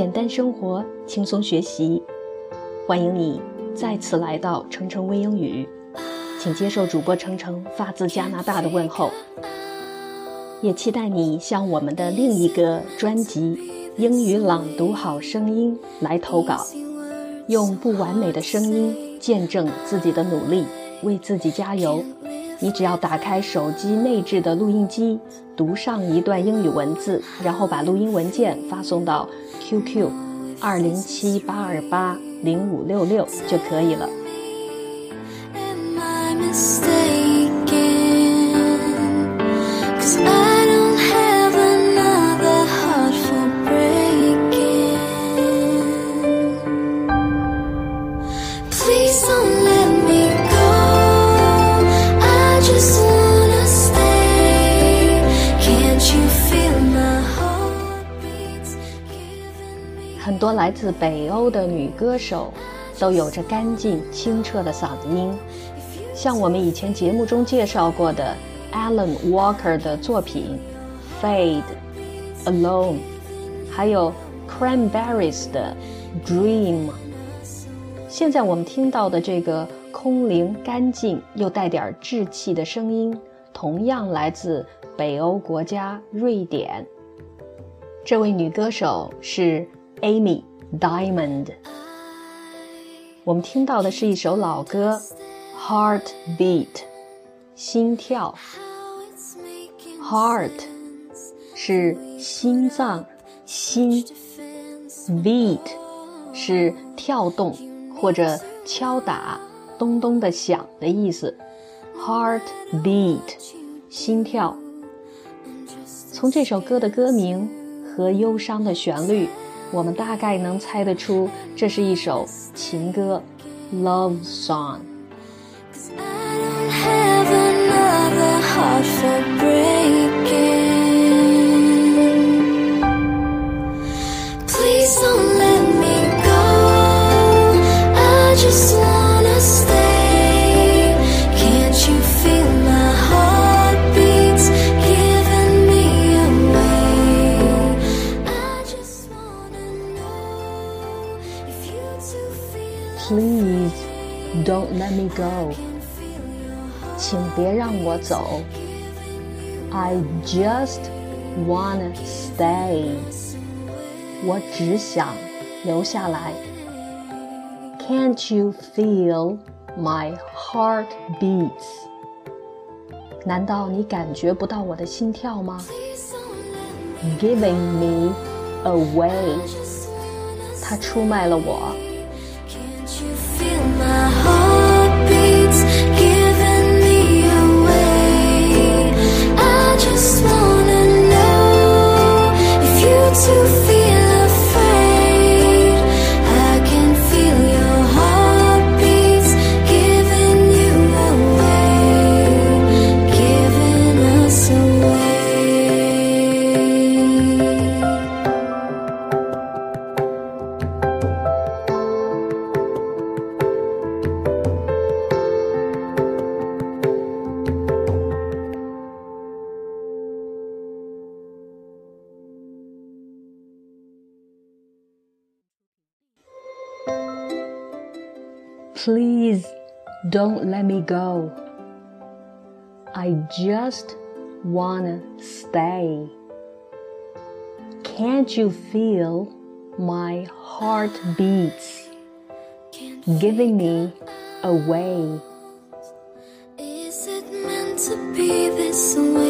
简单生活，轻松学习，欢迎你再次来到程程微英语，请接受主播程程发自加拿大的问候，也期待你向我们的另一个专辑《英语朗读好声音》来投稿，用不完美的声音见证自己的努力，为自己加油。你只要打开手机内置的录音机，读上一段英语文字，然后把录音文件发送到 QQ 二零七八二八零五六六就可以了。很多来自北欧的女歌手都有着干净清澈的嗓音，像我们以前节目中介绍过的 Alan Walker 的作品《Fade》、《Alone》，还有 Cranberries 的《Dream》。现在我们听到的这个空灵、干净又带点稚气的声音，同样来自北欧国家瑞典。这位女歌手是。Amy Diamond，我们听到的是一首老歌《Heartbeat》，心跳。Heart 是心脏，心；beat 是跳动或者敲打，咚咚的响的意思。Heartbeat，心跳。从这首歌的歌名和忧伤的旋律。我们大概能猜得出，这是一首情歌，love song。Please don't let me go，请别让我走。I just wanna stay，我只想留下来。Can't you feel my heart beats？难道你感觉不到我的心跳吗？Giving me away，他出卖了我。 feel my heart Please don't let me go. I just wanna stay. Can't you feel my heart beats giving me away? Is it meant to be this way?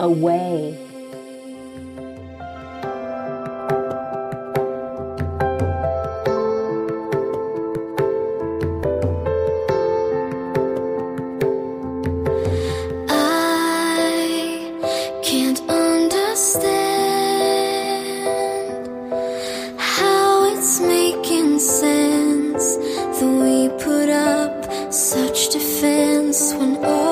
away. I can't understand how it's making sense that we put up such defense when all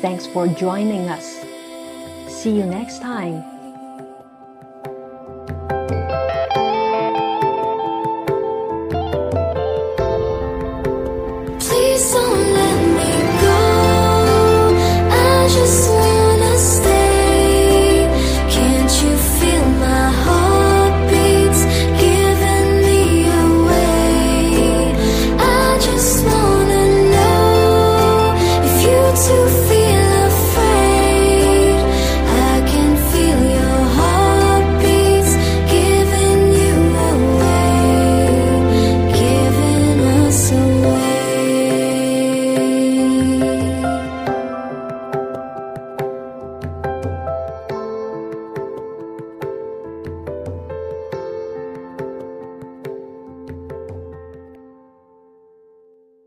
Thanks for joining us. See you next time. to feel